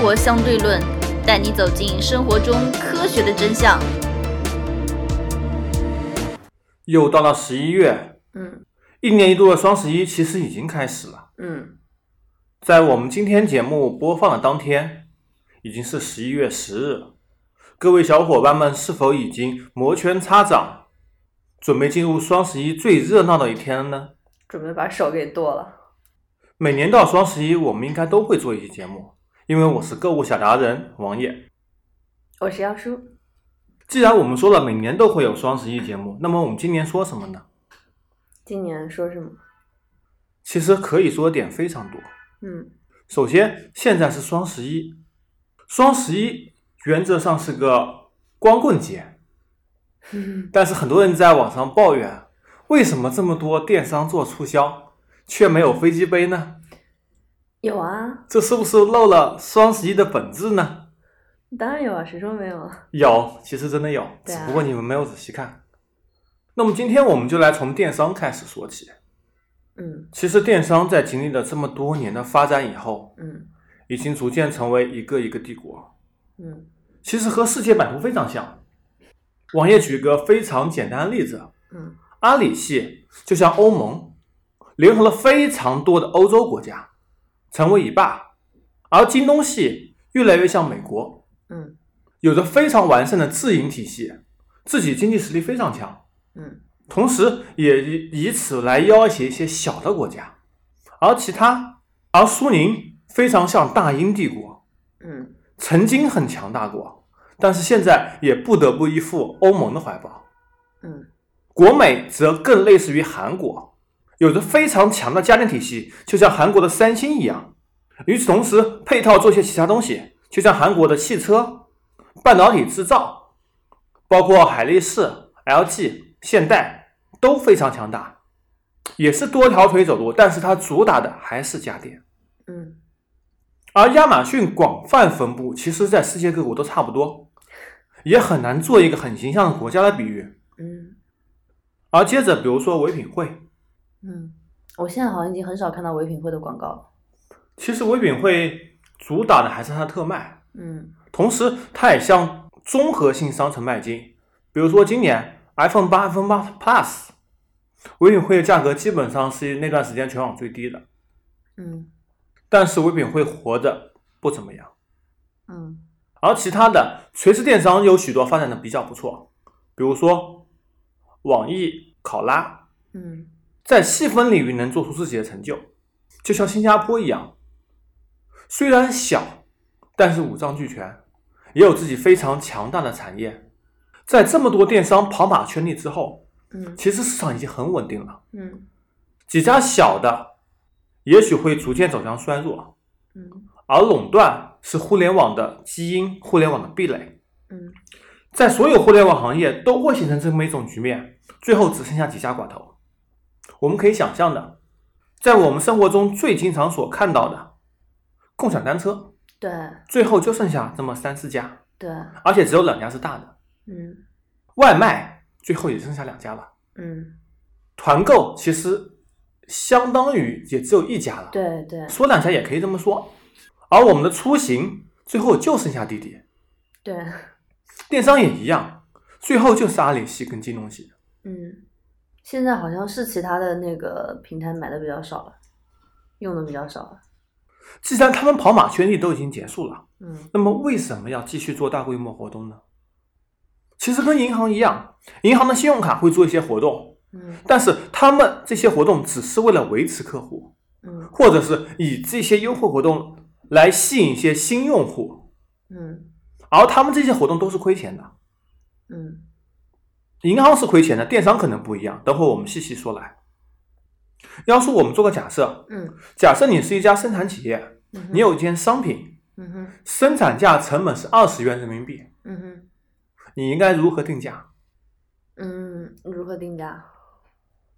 活相对论》，带你走进生活中科学的真相。又到了十一月，嗯一年一度的双十一其实已经开始了。嗯，在我们今天节目播放的当天，已经是十一月十日。各位小伙伴们是否已经摩拳擦掌，准备进入双十一最热闹的一天了呢？准备把手给剁了。每年到双十一，我们应该都会做一期节目，因为我是购物小达人王爷。我是妖叔。既然我们说了每年都会有双十一节目，那么我们今年说什么呢？今年说什么？其实可以说的点非常多。嗯首先，现在是双十一，双十一原则上是个光棍节，但是很多人在网上抱怨，为什么这么多电商做促销，却没有飞机杯呢？有啊，这是不是漏了双十一的本质呢？当然有啊，谁说没有？有，其实真的有，啊只不过你们没有仔细看。那么今天我们就来从电商开始说起。嗯其实电商在经历了这么多年的发展以后，嗯已经逐渐成为一个一个帝国。嗯其实和世界版图非常像。网页举个非常简单的例子，嗯阿里系就像欧盟，联合了非常多的欧洲国家，成为一霸；而京东系越来越像美国，嗯有着非常完善的自营体系，自己经济实力非常强，嗯同时也以以此来要挟一些小的国家。而其他，而苏宁非常像大英帝国，嗯曾经很强大过，但是现在也不得不依附欧盟的怀抱。嗯国美则更类似于韩国，有着非常强的家电体系，就像韩国的三星一样。与此同时，配套做些其他东西，就像韩国的汽车、半导体制造，包括海力士、LG、现代都非常强大，也是多条腿走路，但是它主打的还是家电。嗯而亚马逊广泛分布，其实在世界各国都差不多，也很难做一个很形象的国家的比喻。嗯而接着，比如说唯品会，嗯，我现在好像已经很少看到唯品会的广告了。其实唯品会主打的还是它的特卖，嗯同时它也向综合性商城迈进。比如说今年 iPhone 八、iPhone 八 Plus，唯品会的价格基本上是那段时间全网最低的，嗯但是唯品会活的不怎么样。嗯而其他的垂直电商有许多发展的比较不错，比如说网易、考拉，嗯在细分领域能做出自己的成就，就像新加坡一样，虽然小，但是五脏俱全，也有自己非常强大的产业。在这么多电商跑马圈地之后，嗯其实市场已经很稳定了。嗯几家小的也许会逐渐走向衰弱，嗯而垄断是互联网的基因，互联网的壁垒。嗯在所有互联网行业都会形成这么一种局面，最后只剩下几家寡头。我们可以想象的，在我们生活中最经常所看到的共享单车，对最后就剩下这么三四家，对而且只有两家是大的。嗯外卖最后也剩下两家了，嗯团购其实相当于也只有一家了。对对说两家也可以这么说。而我们的出行最后就剩下滴滴，对电商也一样，最后就是阿里系跟京东系。嗯，现在好像是其他的那个平台买的比较少了，用的比较少了。既然他们跑马圈地都已经结束了，嗯那么为什么要继续做大规模活动呢？其实跟银行一样，银行的信用卡会做一些活动，嗯但是他们这些活动只是为了维持客户，嗯或者是以这些优惠活动来吸引一些新用户，嗯而他们这些活动都是亏钱的。嗯银行是亏钱的，电商可能不一样，等会我们细细说来。要说我们做个假设，嗯假设你是一家生产企业，嗯，你有一件商品，嗯哼生产价成本是二十元人民币，嗯哼你应该如何定价？嗯，如何定价？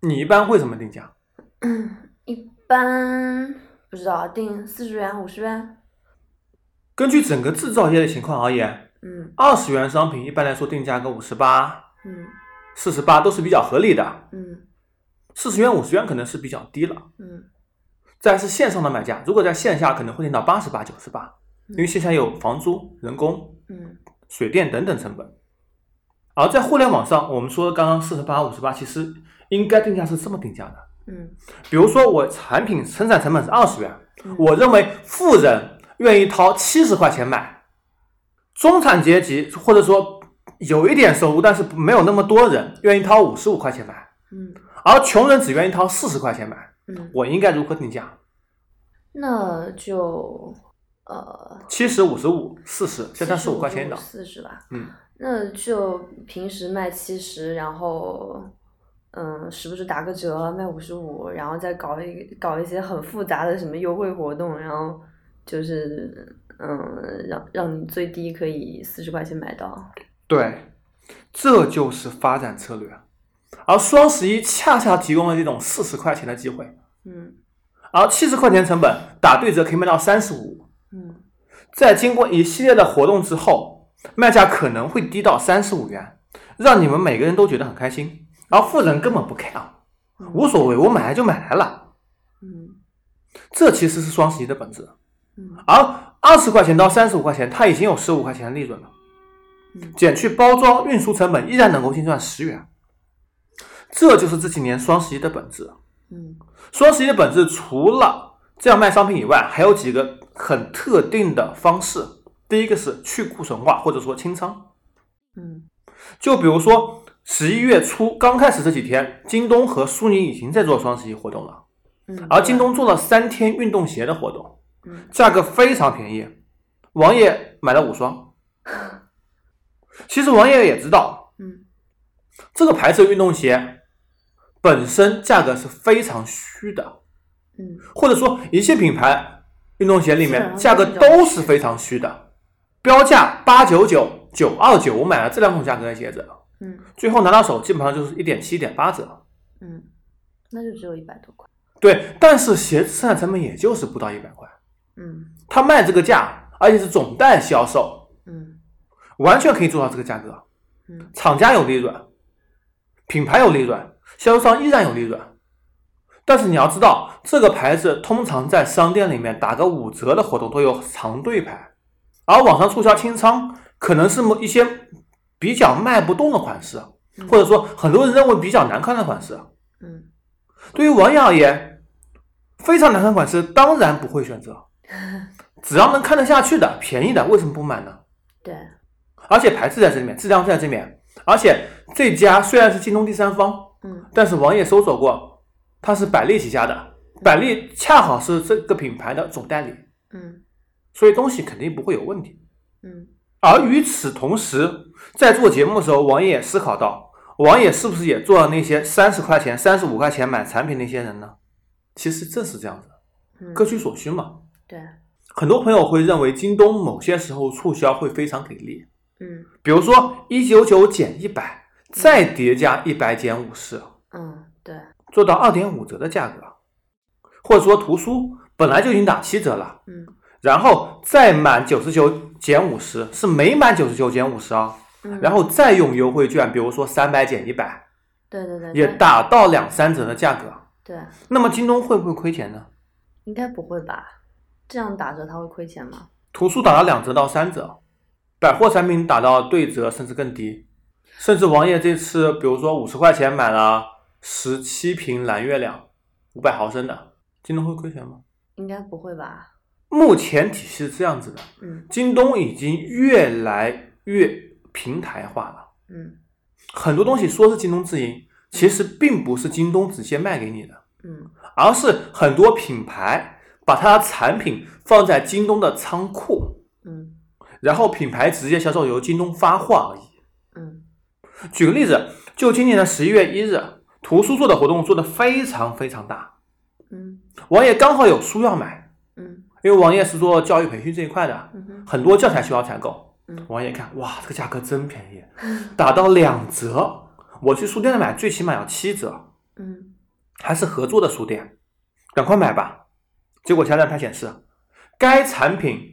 你一般会怎么定价？嗯 一般不知道，定四十元、五十元。根据整个制造业的情况而言，嗯二十元商品一般来说定价个五十八、嗯。四十八都是比较合理的，嗯。四十元、五十元可能是比较低了。嗯。再是线上的买家，如果在线下可能会定到八十八、九十八，因为线下有房租、人工、嗯。水电等等成本。而在互联网上，我们说刚刚四十八、五十八，其实应该定价是这么定价的。嗯。比如说我产品生产成本是二十元，嗯。我认为富人愿意掏七十块钱买，中产阶级或者说有一点收入但是没有那么多人愿意掏五十五块钱买，嗯而穷人只愿意掏四十块钱买，嗯，我应该如何定价？那就呃七十、五十五、四十，现在十五块钱一档。四十吧。嗯，那就平时卖七十，然后嗯，时不时打个折卖五十五，然后再搞一搞一些很复杂的什么优惠活动，然后就是嗯，让让你最低可以四十块钱买到。对，这就是发展策略。而双十一恰恰提供了这种四十块钱的机会，嗯而七十块钱成本打对折可以卖到三十五。嗯在经过一系列的活动之后，卖价可能会低到三十五元，让你们每个人都觉得很开心。而富人根本不 care，无所谓，我买来就买来了。嗯这其实是双十一的本质。嗯而二十块钱到三十五块钱，它已经有十五块钱的利润了，嗯减去包装运输成本，依然能够净赚十元。这就是这几年双十一的本质。嗯双十一的本质除了这样卖商品以外，还有几个很特定的方式。第一个是去库存化，或者说清仓。嗯就比如说十一月初刚开始这几天，京东和苏宁已经在做双十一活动了，嗯，而京东做了三天运动鞋的活动，嗯价格非常便宜，王爷买了五双。其实王爷也知道，嗯。这个牌子的运动鞋本身价格是非常虚的，嗯。或者说一切品牌运动鞋里面价格都是非常虚的，标价八九九、九二九，我买了这两种价格的鞋子，嗯。最后拿到手基本上就是一点七、一点八折。嗯，那就只有一百多块。对，但是鞋子生产成本也就是不到一百块，嗯。他卖这个价，而且是总代销售，嗯完全可以做到这个价格。嗯厂家有利润，品牌有利润，销售商依然有利润。但是你要知道，这个牌子通常在商店里面打个五折的活动都有长队排，而网上促销清仓可能是某一些比较卖不动的款式，嗯或者说很多人认为比较难看的款式。嗯对于网友而言，非常难看款式当然不会选择，只要能看得下去的、便宜的，为什么不买呢？对，而且牌子在这里面，质量在这里面，而且这家虽然是京东第三方，嗯。但是网页搜索过，它是百丽旗下的，百丽恰好是这个品牌的总代理，嗯。所以东西肯定不会有问题。嗯。而与此同时，在做节目的时候，王爷也思考到，王爷是不是也做了那些三十块钱、三十五块钱买产品那些人呢？其实正是这样子，嗯，各取所需嘛。对，很多朋友会认为京东某些时候促销会非常给力，嗯比如说一九九减一百，再叠加一百减五十，嗯对，做到二点五折的价格，或者说图书本来就已经打七折了，嗯然后再满九十九减五十，是没满九十九减五十啊，嗯，然后再用优惠券，比如说三百减一百，对对对，也打到两三折的价格。对，那么京东会不会亏钱呢？应该不会吧？这样打折他会亏钱吗？图书打了两折到三折，百货产品打到对折甚至更低，甚至王爷这次比如说五十块钱买了十七瓶蓝月亮，五百毫升的，京东会亏钱吗？应该不会吧？目前体系是这样子的，嗯京东已经越来越平台化了，嗯很多东西说是京东自营，其实并不是京东直接卖给你的，嗯而是很多品牌把它的产品放在京东的仓库，嗯然后品牌直接销售由京东发货而已。嗯举个例子，就今年的十一月一日，图书做的活动做得非常非常大，嗯王爷刚好有书要买，嗯因为王爷是做教育培训这一块的，嗯很多教材需要采购。嗯王爷看，哇，这个价格真便宜，打到两折，我去书店买最起码要七折，嗯还是合作的书店，赶快买吧。结果销量它显示，该产品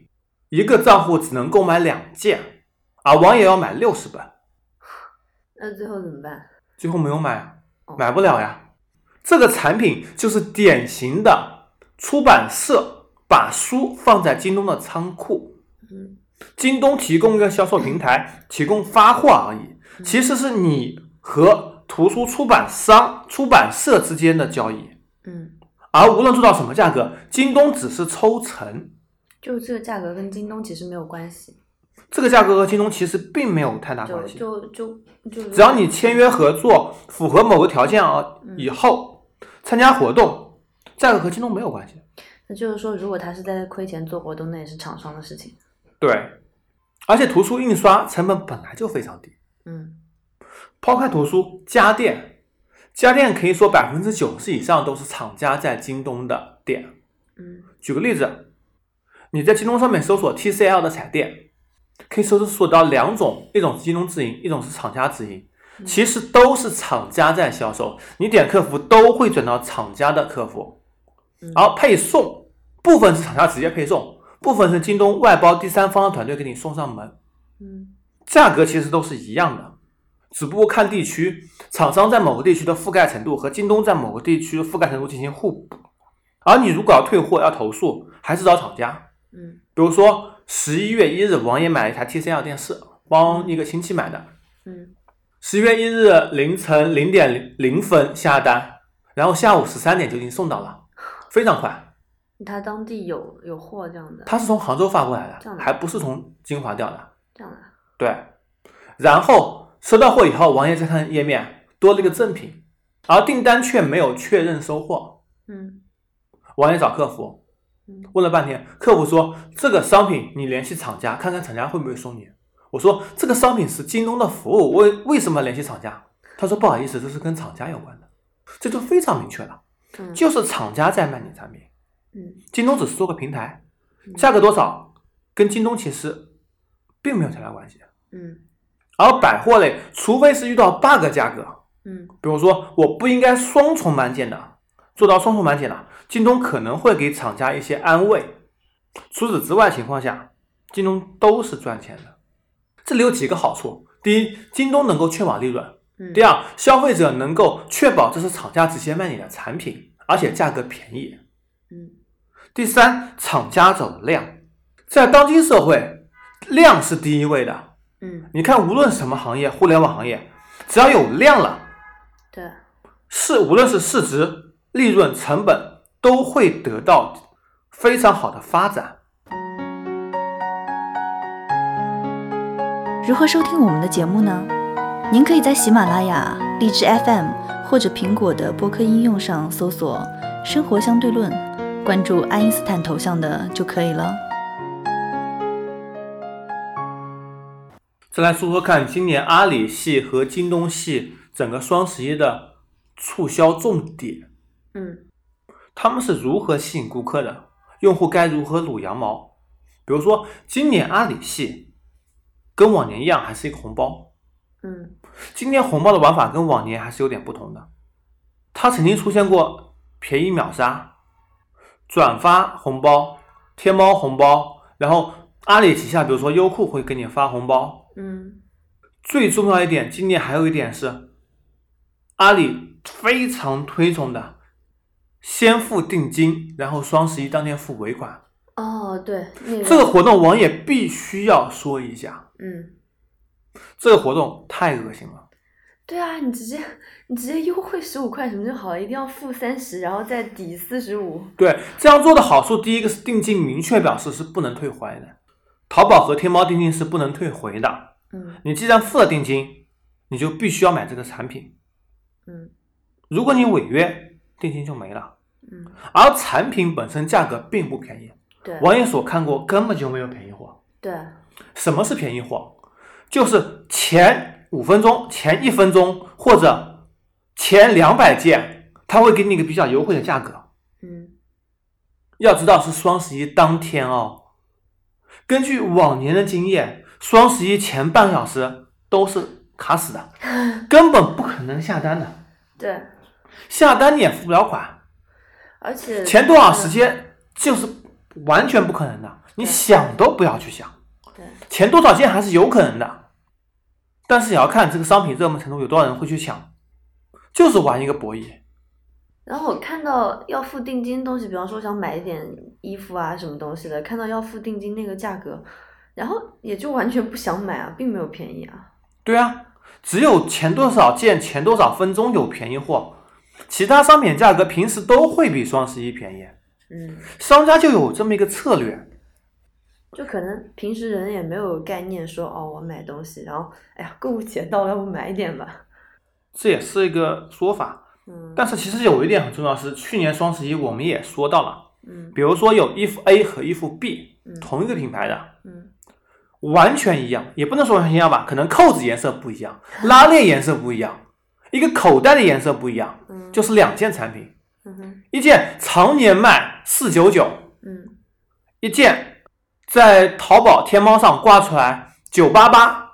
一个账户只能购买两件，而王爷要买六十本，那最后怎么办？最后没有买买不了呀。这个产品就是典型的出版社把书放在京东的仓库，嗯京东提供一个销售平台，提供发货而已，其实是你和图书出版商、出版社之间的交易。嗯，而无论做到什么价格，京东只是抽成，就这个价格跟京东其实没有关系，这个价格和京东其实并没有太大关系。就就就只要你签约合作，符合某个条件啊，以后参加活动，价格和京东没有关系。那就是说，如果他是在亏钱做活动，那也是厂商的事情。对，而且图书印刷成本本来就非常低。嗯抛开图书，家电，家电可以说百分之九十以上都是厂家在京东的店。嗯举个例子，你在京东上面搜索 TCL 的彩电，可以搜索到两种，一种是京东自营，一种是厂家自营，其实都是厂家在销售，你点客服都会转到厂家的客服，嗯而配送部分是厂家直接配送，部分是京东外包第三方的团队给你送上门，嗯价格其实都是一样的，只不过看地区，厂商在某个地区的覆盖程度和京东在某个地区的覆盖程度进行互补。而你如果要退货要投诉，还是找厂家。嗯比如说十一月一日，王爷买了一台 TCL 电视，帮一个亲戚买的。嗯十一月一日凌晨零点零零分下单，然后下午十三点就已经送到了，非常快。他当地有有货这样的，他是从杭州发过来的，这样的还不是从金华调的。这样的，对，然后收到货以后，王爷再看页面多了一个赠品，而订单却没有确认收货。嗯王爷找客服嗯，问了半天，客服说这个商品你联系厂家看看厂家会不会送你。我说这个商品是京东的服务，为为什么联系厂家？他说不好意思，这是跟厂家有关的，这就非常明确了，嗯。就是厂家在卖你产品，嗯。京东只是做个平台，嗯。价格多少跟京东其实并没有太大关系。嗯。而百货类，除非是遇到 bug 价格，嗯。比如说我不应该双重满减的，做到双重满减了，京东可能会给厂家一些安慰。除此之外情况下，京东都是赚钱的。这里有几个好处：第一，京东能够确保利润；嗯，第二，消费者能够确保这是厂家直接卖你的产品，而且价格便宜；嗯第三，厂家走量。在当今社会，量是第一位的。嗯你看，无论什么行业，互联网行业，只要有量了，对，是无论是市值、利润、成本，都会得到非常好的发展。如何收听我们的节目呢？您可以在喜马拉雅、荔枝 FM 或者苹果的播客应用上搜索“生活相对论”，关注爱因斯坦头像的就可以了。再来说说看，今年阿里系和京东系整个双十一的促销重点，嗯他们是如何吸引顾客的？用户该如何撸羊毛？比如说，今年阿里系跟往年一样，还是一个红包。嗯今年红包的玩法跟往年还是有点不同的。它曾经出现过便宜秒杀、转发红包、天猫红包，然后阿里旗下，比如说优酷会给你发红包。嗯最重要一点，今年还有一点是，阿里非常推崇的，先付定金，然后双十一当天付尾款。哦对，那个这个活动王也必须要说一下，嗯这个活动太恶心了。对啊，你直接你直接优惠十五块什么就好了，一定要付三十，然后再抵四十五。对，这样做的好处，第一个是定金明确表示是不能退还的，淘宝和天猫定金是不能退回的。嗯你既然付了定金，你就必须要买这个产品。嗯如果你违约，定金就没了。嗯，而产品本身价格并不便宜，对网友所看过根本就没有便宜货。对，什么是便宜货？就是前五分钟、前一分钟或者前两百件，他会给你一个比较优惠的价格。嗯要知道是双十一当天哦。根据往年的经验，双十一前半个小时都是卡死的，根本不可能下单的。对，下单你也付不了款，而且前多少时间就是完全不可能的，你想都不要去想。对，前多少件还是有可能的，但是也要看这个商品热门程度有多少人会去抢，就是玩一个博弈。然后我看到要付定金东西，比方说想买一点衣服啊什么东西的，看到要付定金那个价格，然后也就完全不想买啊，并没有便宜啊。对啊，只有前多少件、前多少分钟有便宜货，其他商品价格平时都会比双十一便宜。嗯，商家就有这么一个策略，就可能平时人也没有概念说哦，我买东西，然后哎呀，购物节到了，要不买一点吧。这也是一个说法。嗯。但是其实有一点很重要是，去年双十一我们也说到了，嗯。比如说有衣服 A 和衣服 B 嗯。同一个品牌的，嗯。完全一样，也不能说完全一样吧，可能扣子颜色不一样，拉链颜色不一样，一个口袋的颜色不一样，嗯，就是两件产品，嗯哼。一件常年卖四九九，嗯。一件在淘宝、天猫上挂出来九八八，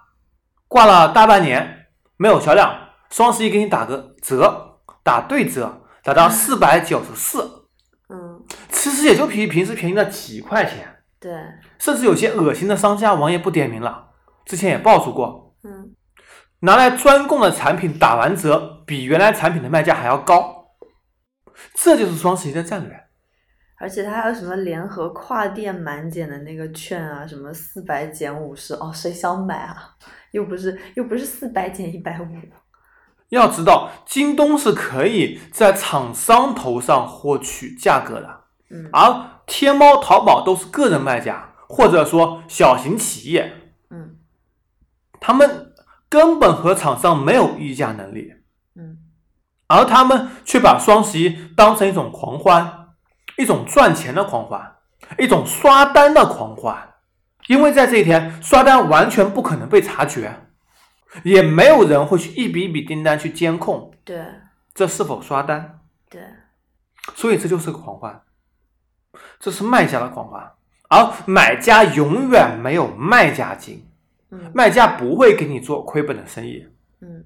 挂了大半年没有销量，双十一给你打个折，打对折，打到四百九十四，嗯，其实也就比平时便宜了几块钱，对，甚至有些恶心的商家，王爷不点名了，之前也爆出过，嗯拿来专供的产品打完折，比原来产品的卖价还要高，这就是双十一的战略。而且它还有什么联合跨店满减的那个券啊，什么四百减五十，哦，谁想买啊？又不是又不是四百减一百五，要知道，京东是可以在厂商头上获取价格的，嗯。而天猫、淘宝都是个人卖家，或者说小型企业，嗯。他们根本和厂商没有议价能力，嗯。而他们却把双十一当成一种狂欢，一种赚钱的狂欢，一种刷单的狂欢。因为在这一天，刷单完全不可能被察觉，也没有人会去一笔一笔订单去监控对。这是否刷单。对，所以这就是个狂欢，这是卖家的狂欢，而买家永远没有卖家精，嗯卖家不会给你做亏本的生意。嗯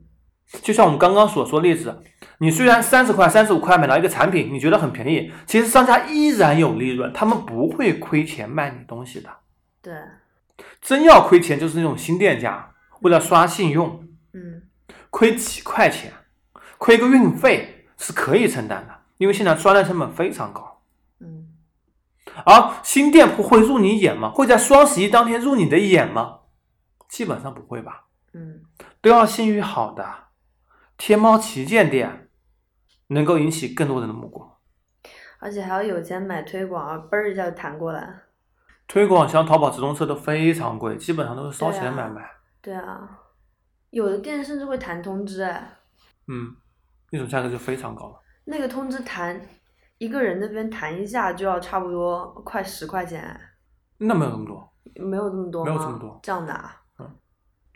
就像我们刚刚所说的例子，你虽然三十块、三十五块买到一个产品，你觉得很便宜，其实商家依然有利润，他们不会亏钱卖你东西的。对，真要亏钱，就是那种新店家为了刷信用，嗯亏几块钱，亏个运费是可以承担的，因为现在刷单成本非常高。嗯而新店铺会入你眼吗？会在双十一当天入你的眼吗？基本上不会吧，嗯都要信誉好的天猫旗舰店，能够引起更多人的目光。而且还要有钱买推广啊，嘣儿一下就弹过来。推广像淘宝直通车都非常贵，基本上都是烧钱买卖。对啊，有的店甚至会弹通知哎，嗯，那种价格就非常高了。那个通知弹一个人那边弹一下就要差不多快十块钱哎，那没有那么多，没有这么多？没有这么多这样的啊？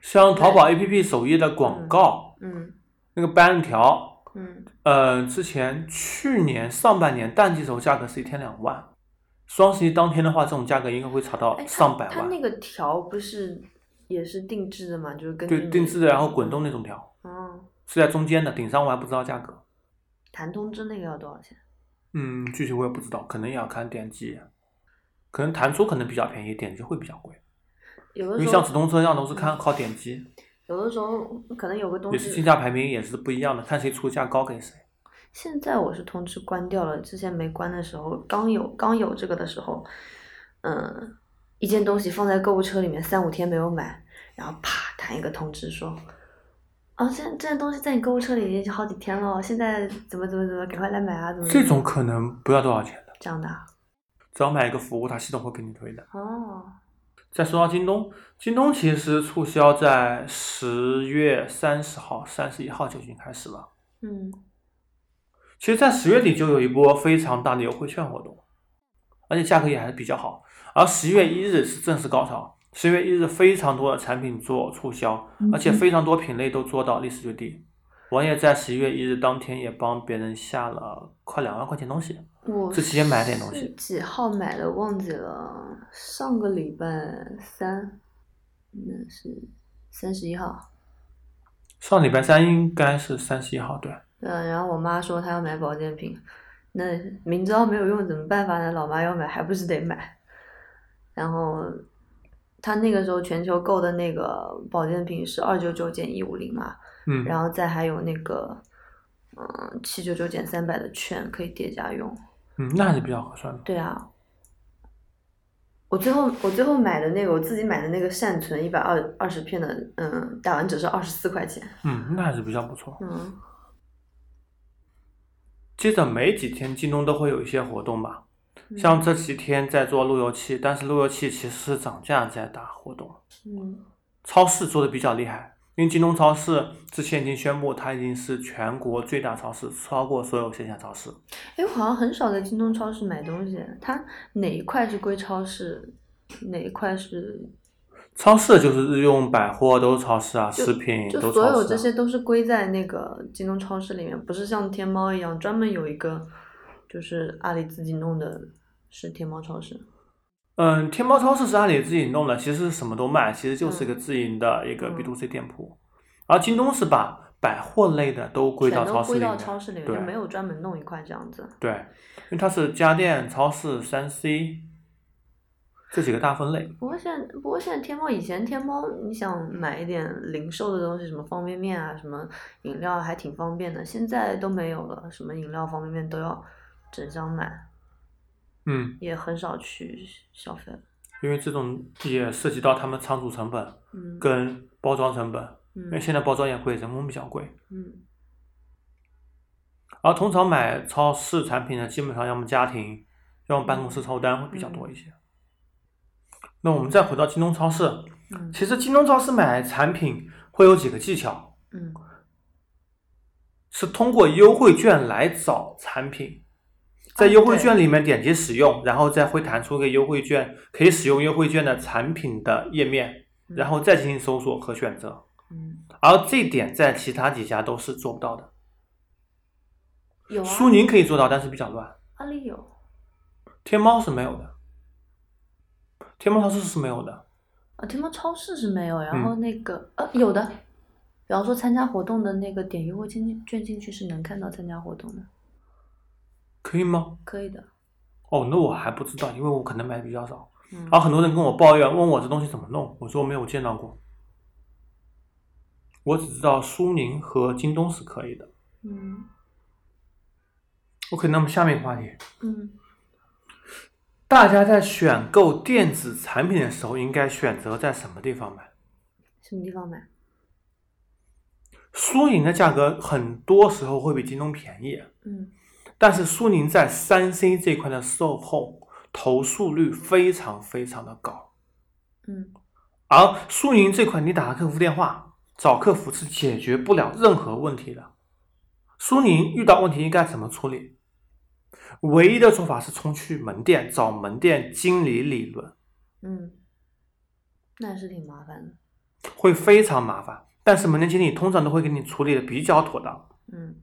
像淘宝 APP 首页的广告，嗯那个单条，嗯呃，之前去年上半年淡季时候价格是一天两万，双十一当天的话，这种价格应该会炒到哎，上百万。它它那个条不是也是定制的嘛？就是跟对，定制的，然后滚动那种条，嗯，是在中间的，顶上我还不知道价格。弹通知那个要多少钱？嗯，具体我也不知道，可能也要看点击，可能弹出可能比较便宜，点击会比较贵。有的时候因为像直通车一样都是看靠点击，有的时候可能有个东也是竞西，价排名也是不一样的，看谁出价高给谁。现在我是通知关掉了，之前没关的时候，刚有刚有这个的时候，嗯，一件东西放在购物车里面三五天没有买，然后啪弹一个通知说，哦，这这件东西在你购物车里已经好几天了，现在怎么怎么怎么，赶快来买啊，怎么这种可能不要多少钱的，这样的啊？只要买一个服务，它系统会给你推的。哦，再说到京东，京东其实促销在十月三十号、三十一号就已经开始了。嗯其实，在十月底就有一波非常大的优惠券活动，而且价格也还是比较好。而十月一日是正式高潮，十月一日非常多的产品做促销，而且非常多品类都做到历史最低。王爷在十一月一日当天也帮别人下了快两万块钱东西，我这期间买点东西几号买的忘记了，上个礼拜三，那是三十一号。上礼拜三应该是三十一号，对。嗯，然后我妈说她要买保健品，那明知道没有用怎么办法呢？老妈要买还不是得买。然后她那个时候全球购的那个保健品是二九九减一五零嘛，嗯，然后再还有那个嗯七九九减三百的券可以叠加用。嗯，那还是比较合算的。对啊，我最后我最后买的那个我自己买的那个善存一百二二十片的，嗯，打完折是二十四块钱。嗯，那还是比较不错。嗯接着没几天，京东都会有一些活动吧，嗯像这几天在做路由器，但是路由器其实是涨价在打活动。嗯超市做的比较厉害，因为京东超市之前已经宣布，它已经是全国最大超市，超过所有线下超市。哎，我好像很少在京东超市买东西，它哪一块是归超市，哪一块是超市就是日用百货都是超市啊，食品就所都超市、啊。有这些都是归在那个京东超市里面，不是像天猫一样专门有一个，就是阿里自己弄的，是天猫超市。嗯，天猫超市是阿里自己弄的，其实什么都卖，其实就是一个自营的一个嗯 B to C 店铺。而京东是把百货类的都归到超市里面，超市里面，对就没有专门弄一块这样子。对，因为它是家电、超市、三 C 这几个大分类。不过现在，不过现在天猫以前天猫，你想买一点零售的东西，什么方便面啊，什么饮料还挺方便的，现在都没有了，什么饮料、方便面都要整箱买，嗯，也很少去消费了。因为这种也涉及到他们仓储成本嗯。跟包装成本，因为嗯。现在包装也贵，人工比较贵。嗯。而通常买超市产品呢，基本上要么家庭，要么办公室凑单会比较多一些。那我们再回到京东超市，嗯。其实京东超市买产品会有几个技巧，嗯。是通过优惠券来找产品，在啊优惠券里面点击使用，然后再会弹出一个优惠券，可以使用优惠券的产品的页面，嗯然后再进行搜索和选择。嗯，而这点在其他几家都是做不到的。有啊，苏宁可以做到，但是比较乱。阿里有，天猫是没有的，天猫超市是没有的。啊，天猫超市是没有，然嗯后那个、呃有的，比方说参加活动的那个点优惠券券进去是能看到参加活动的，可以吗？可以的。哦，那我还不知道，因为我可能买的比较少。嗯然后很多人跟我抱怨，问我这东西怎么弄，我说我没有见到过。我只知道苏宁和京东是可以的。嗯 OK，那么下面一个话题，嗯大家在选购电子产品的时候，应该选择在什么地方买？什么地方买？苏宁的价格很多时候会比京东便宜，嗯但是苏宁在三 C 这块的售后投诉率非常非常的高，嗯而苏宁这块你打客服电话找客服是解决不了任何问题的。苏宁遇到问题应该怎么处理？唯一的做法是冲去门店找门店经理理论，嗯，那还是挺麻烦的。会非常麻烦。但是门店经理通常都会给你处理的比较妥当，嗯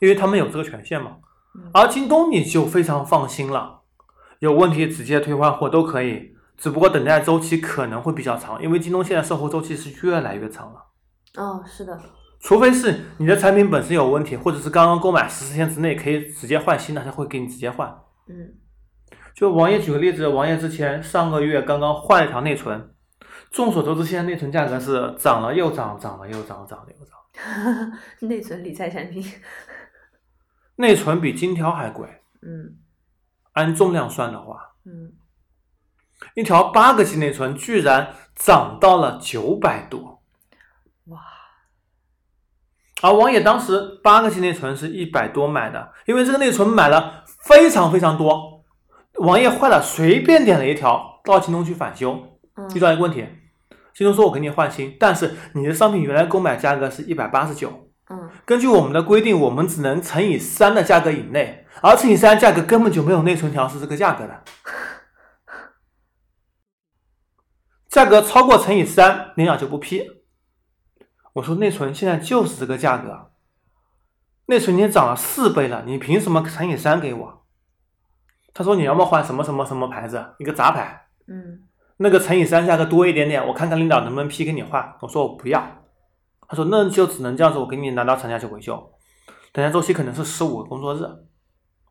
因为他们有这个权限嘛。嗯而京东你就非常放心了，有问题直接退换货都可以，只不过等待周期可能会比较长，因为京东现在售后周期是越来越长了。哦，是的，除非是你的产品本身有问题，或者是刚刚购买十四天之内可以直接换新的，他会给你直接换。嗯就王爷举个例子，王爷之前上个月刚刚换了一条内存，众所周知，现在内存价格是涨了又涨，涨了又涨，涨了又涨，内存理财产品。内存比金条还贵。嗯按重量算的话，嗯一条八个 G 内存居然涨到了九百多。哇，而王野当时八个 G 内存是一百多买的，因为这个内存买了非常非常多，王爷坏了，随便点了一条，到京东去返修，嗯遇到一个问题，京东说我给你换新，但是你的商品原来购买价格是一百八十九，嗯根据我们的规定，我们只能乘以三的价格以内，而乘以三价格根本就没有内存条是这个价格的，价格超过乘以三，领导就不批。我说内存现在就是这个价格，内存已经涨了四倍了，你凭什么乘以三给我？他说你要么换什么什么什么牌子，一个杂牌，嗯那个乘以三价格多一点点，我看看领导能不能批给你换。我说我不要，他说那就只能这样子，我给你拿到厂家去维修，等下周期可能是十五个工作日，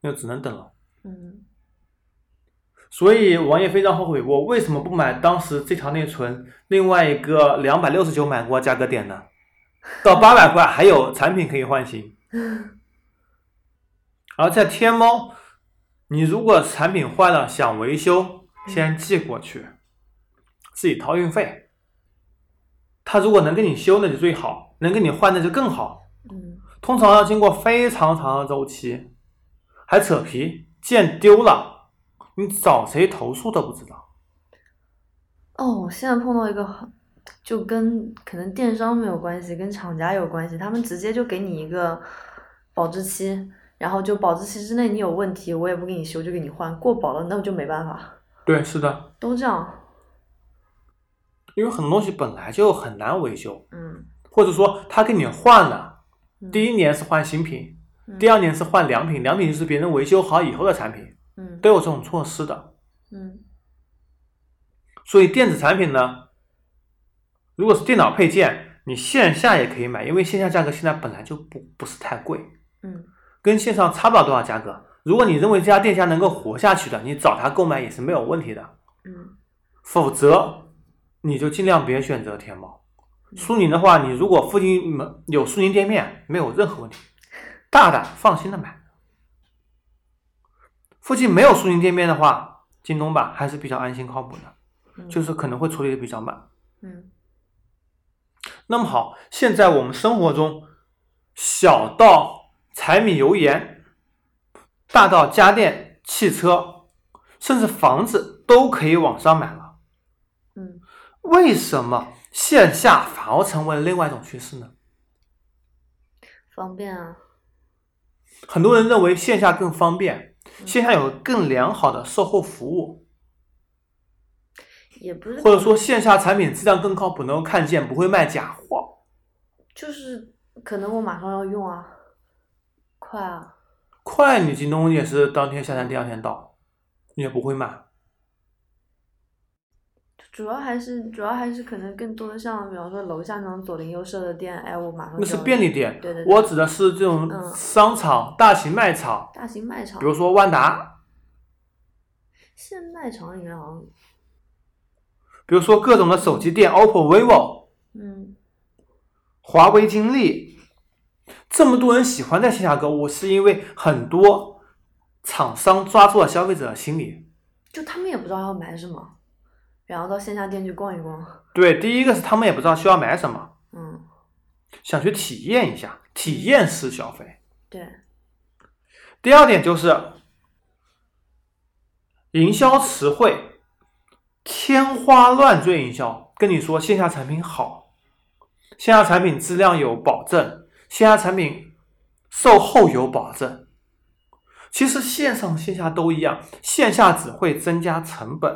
那就只能等了。嗯所以王爷非常后悔，我为什么不买当时这条内存另外一个两百六十九买过价格点呢？到八百块还有产品可以换新。而在天猫，你如果产品坏了想维修，先寄过去，自己掏运费。他如果能给你修，那就最好；能给你换，那就更好。嗯通常要经过非常长的周期，还扯皮，件丢了，你找谁投诉都不知道。哦，我现在碰到一个很，就跟可能电商没有关系，跟厂家有关系，他们直接就给你一个保质期，然后就保质期之内你有问题，我也不给你修，就给你换，过保了那我就没办法，对，是的，都这样。因为很多东西本来就很难维修，嗯或者说他给你换了，嗯第一年是换新品，嗯第二年是换良品，良品就是别人维修好以后的产品，嗯都有这种措施的。嗯所以电子产品呢，如果是电脑配件，你线下也可以买，因为线下价格现在本来就不不是太贵，嗯跟线上差不了多少价格。如果你认为这家店家能够活下去的，你找他购买也是没有问题的。嗯否则，你就尽量别选择天猫。苏宁的话，你如果附近门有苏宁店面，没有任何问题，大胆放心的买。附近没有苏宁店面的话，京东吧还是比较安心靠谱的，嗯，就是可能会处理的比较慢。嗯那么好，现在我们生活中，小到柴米油盐，大到家电、汽车，甚至房子都可以网上买了。嗯为什么线下反而成为了另外一种趋势呢？方便啊。很多人认为线下更方便，线下有更良好的售后服务，也不是，或者说线下产品质量更靠谱，能够看见，不会卖假货。就是可能我马上要用啊，快啊，快，你京东也是当天下单，第二天到，你也不会慢。主要还是主要还是可能更多的像比方说楼下那种左邻右舍的店，哎，我马上那是便利店，对对对我指的是这种嗯商场、大型卖场，大型卖场，比如说万达，现卖场里面好像，比如说各种的手机店，OPPO、vivo、嗯华为、金立，这么多人喜欢在线下购物，是因为很多厂商抓住了消费者的心理。就他们也不知道要买什么，然后到线下店去逛一逛，对，第一个是他们也不知道需要买什么，嗯，想去体验一下，体验式消费。对，第二点就是营销词汇天花乱坠营销，跟你说线下产品好，线下产品质量有保证，线下产品售后有保证。其实线上线下都一样，线下只会增加成本，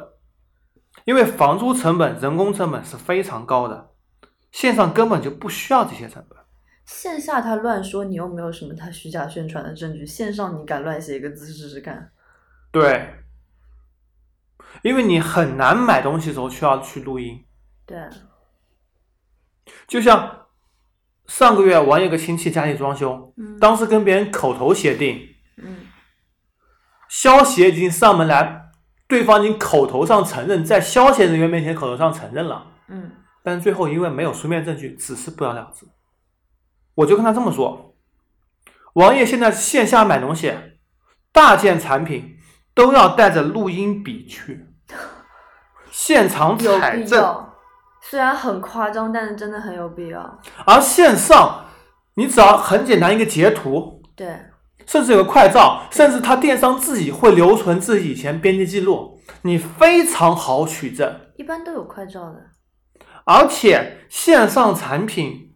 因为房租成本、人工成本是非常高的，线上根本就不需要这些成本。线下他乱说，你又没有什么他虚假宣传的证据，线上你敢乱写一个字试试看？对，因为你很难买东西的时候需要去录音，对，就像上个月我有个亲戚家里装修，嗯当时跟别人口头协定，嗯消协已经上门来，对方已经口头上承认，在消遣人员面前口头上承认了，嗯但是最后因为没有书面证据，只是不了了之。我就跟他这么说，王爷现在线下买东西，大件产品都要带着录音笔去，现场有采证。虽然很夸张，但是真的很有必要。而线上，你只要很简单一个截图，对，甚至有个快照，甚至他电商自己会留存自己以前编辑记录，你非常好取证。一般都有快照的。而且线上产品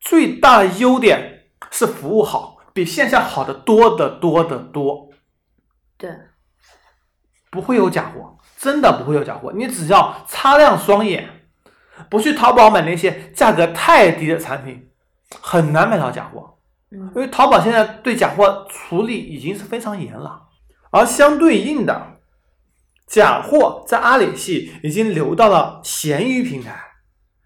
最大的优点是服务好，比线下好的多得多得多，对，不会有假货，真的不会有假货。你只要擦亮双眼，不去淘宝买那些价格太低的产品，很难买到假货。嗯因为淘宝现在对假货处理已经是非常严了，而相对应的，假货在阿里系已经流到了闲鱼平台，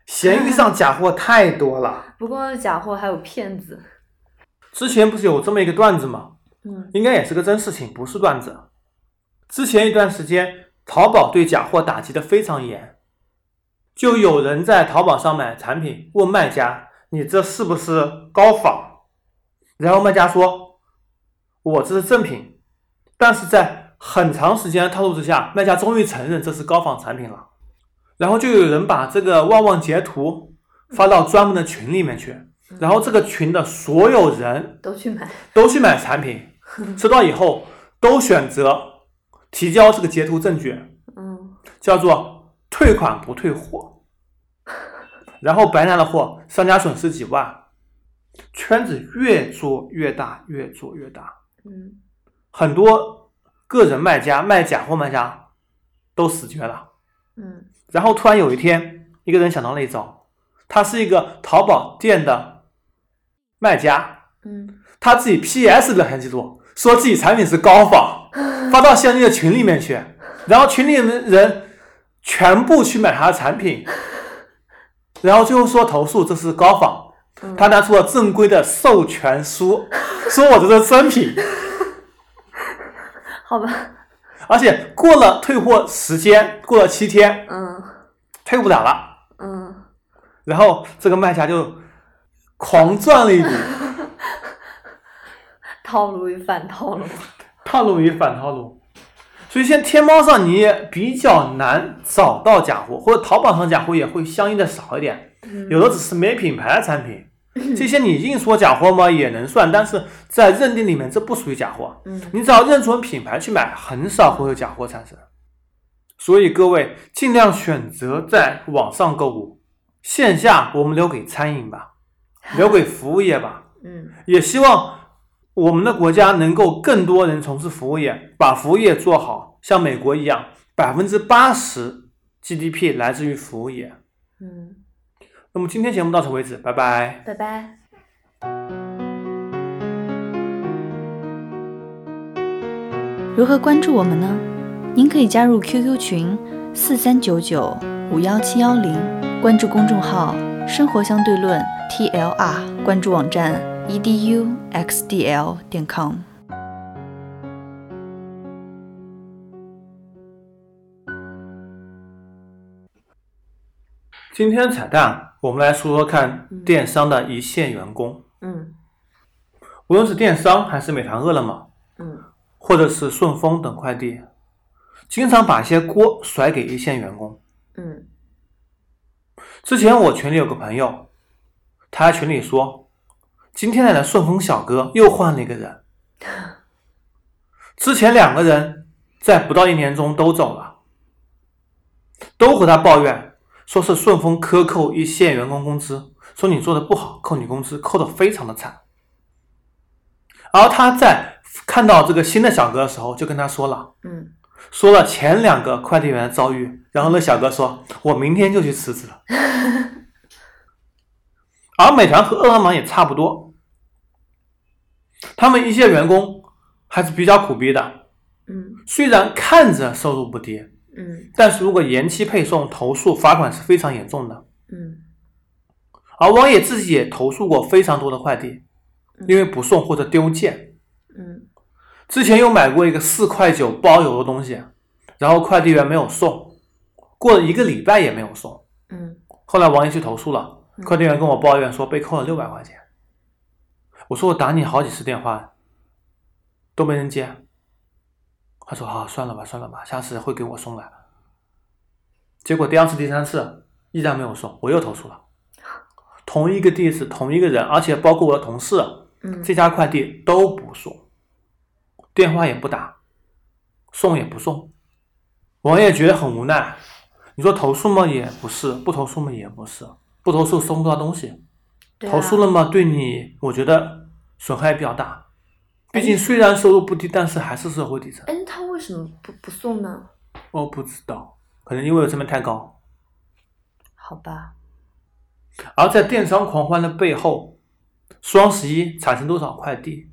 闲鱼上假货太多了。不过假货还有骗子。之前不是有这么一个段子吗？嗯应该也是个真事情，不是段子。之前一段时间，淘宝对假货打击的非常严，就有人在淘宝上买产品，问卖家：“你这是不是高仿？”然后卖家说：“我这是正品，但是在很长时间的套路之下，卖家终于承认这是高仿产品了，然后就有人把这个旺旺截图发到专门的群里面去，然后这个群的所有人都去买，都去买产品，收到以后都选择提交这个截图证据，嗯。叫做退款不退货，然后白拿的货，商家损失几万，圈子越做越大，越做越大，嗯很多个人卖家卖假货卖家都死绝了。嗯然后突然有一天，一个人想到了一招，他是一个淘宝店的卖家，嗯他自己 PS 聊天记录，说自己产品是高仿，发到相应的群里面去，然后群里的人全部去买他的产品，然后最后说投诉这是高仿，嗯，他拿出了正规的授权书，说我这是真品，好吧，而且过了退货时间，过了七天嗯。退不了了，嗯，然后这个卖家就狂赚了一笔，套路与反套路，套路与反套路。所以现在天猫上你也比较难找到假货，或者淘宝上假货也会相应的少一点，嗯有的只是没品牌的产品。这些你硬说假货嘛也能算，但是在认定里面这不属于假货。嗯你只要认准品牌去买，很少会有假货产生。所以各位尽量选择在网上购物，线下我们留给餐饮吧，留给服务业吧。嗯也希望我们的国家能够更多人从事服务业，把服务业做好，像美国一样，百分之八十 GDP 来自于服务业。嗯，那么今天节目到此为止，拜拜。拜拜。如何关注我们呢？您可以加入 QQ 群四三九九五幺七幺零，关注公众号“生活相对论 ”TLR，关注网站 eduxdl 点 com。今天彩蛋，我们来说说看电商的一线员工，嗯。无论是电商还是美团、饿了么，嗯。或者是顺丰等快递，经常把一些锅甩给一线员工。嗯。之前我群里有个朋友，他在群里说，今天来的顺丰小哥又换了一个人，之前两个人在不到一年中都走了，都和他抱怨，说是顺丰克扣一线员工工资，说你做的不好，扣你工资，扣的非常的惨。而他在看到这个新的小哥的时候，就跟他说了，嗯说了前两个快递员的遭遇，然后那小哥说：“我明天就去辞职了。”而美团和饿了么也差不多，他们一些员工还是比较苦逼的，嗯虽然看着收入不低，嗯但是如果延期配送，投诉罚款是非常严重的。嗯而王野自己也投诉过非常多的快递，因为不送或者丢件。嗯之前又买过一个四块九包邮的东西，然后快递员没有送，过了一个礼拜也没有送。嗯后来王爷去投诉了，嗯快递员跟我抱怨说被扣了六百块钱。我说我打你好几次电话，都没人接。他说好、算了吧，算了吧，下次会给我送来。结果第二次、第三次依然没有送，我又投诉了。同一个地址，同一个人，而且包括我的同事，嗯这家快递都不送，电话也不打，送也不送。王爷觉得很无奈。你说投诉吗？也不是；不投诉吗？也不是。不投诉送不到东西，啊投诉了嘛？对你，我觉得损害比较大。毕竟虽然收入不低，但是还是社会底层。哎，他为什么不不送呢？我不知道，可能因为成本太高。好吧，而在电商狂欢的背后，双十一产生多少快递？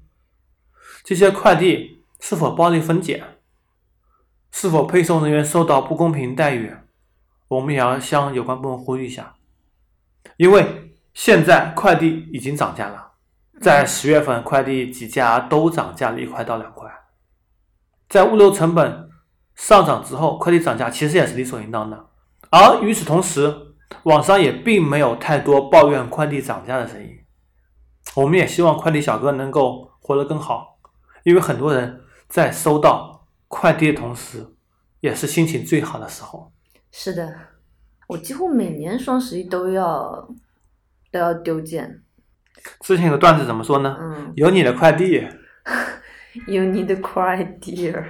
这些快递是否暴力分拣？是否配送人员受到不公平待遇？我们也要向有关部门呼吁一下，因为现在快递已经涨价了，在十月份快递几家都涨价了一块到两块，在物流成本上涨之后，快递涨价其实也是理所应当的。而与此同时，网上也并没有太多抱怨快递涨价的声音。我们也希望快递小哥能够活得更好，因为很多人在收到快递的同时，也是心情最好的时候。是的，我几乎每年双十一都要都要丢件。之前有个段子怎么说呢？嗯有你的快递，有你的快递儿。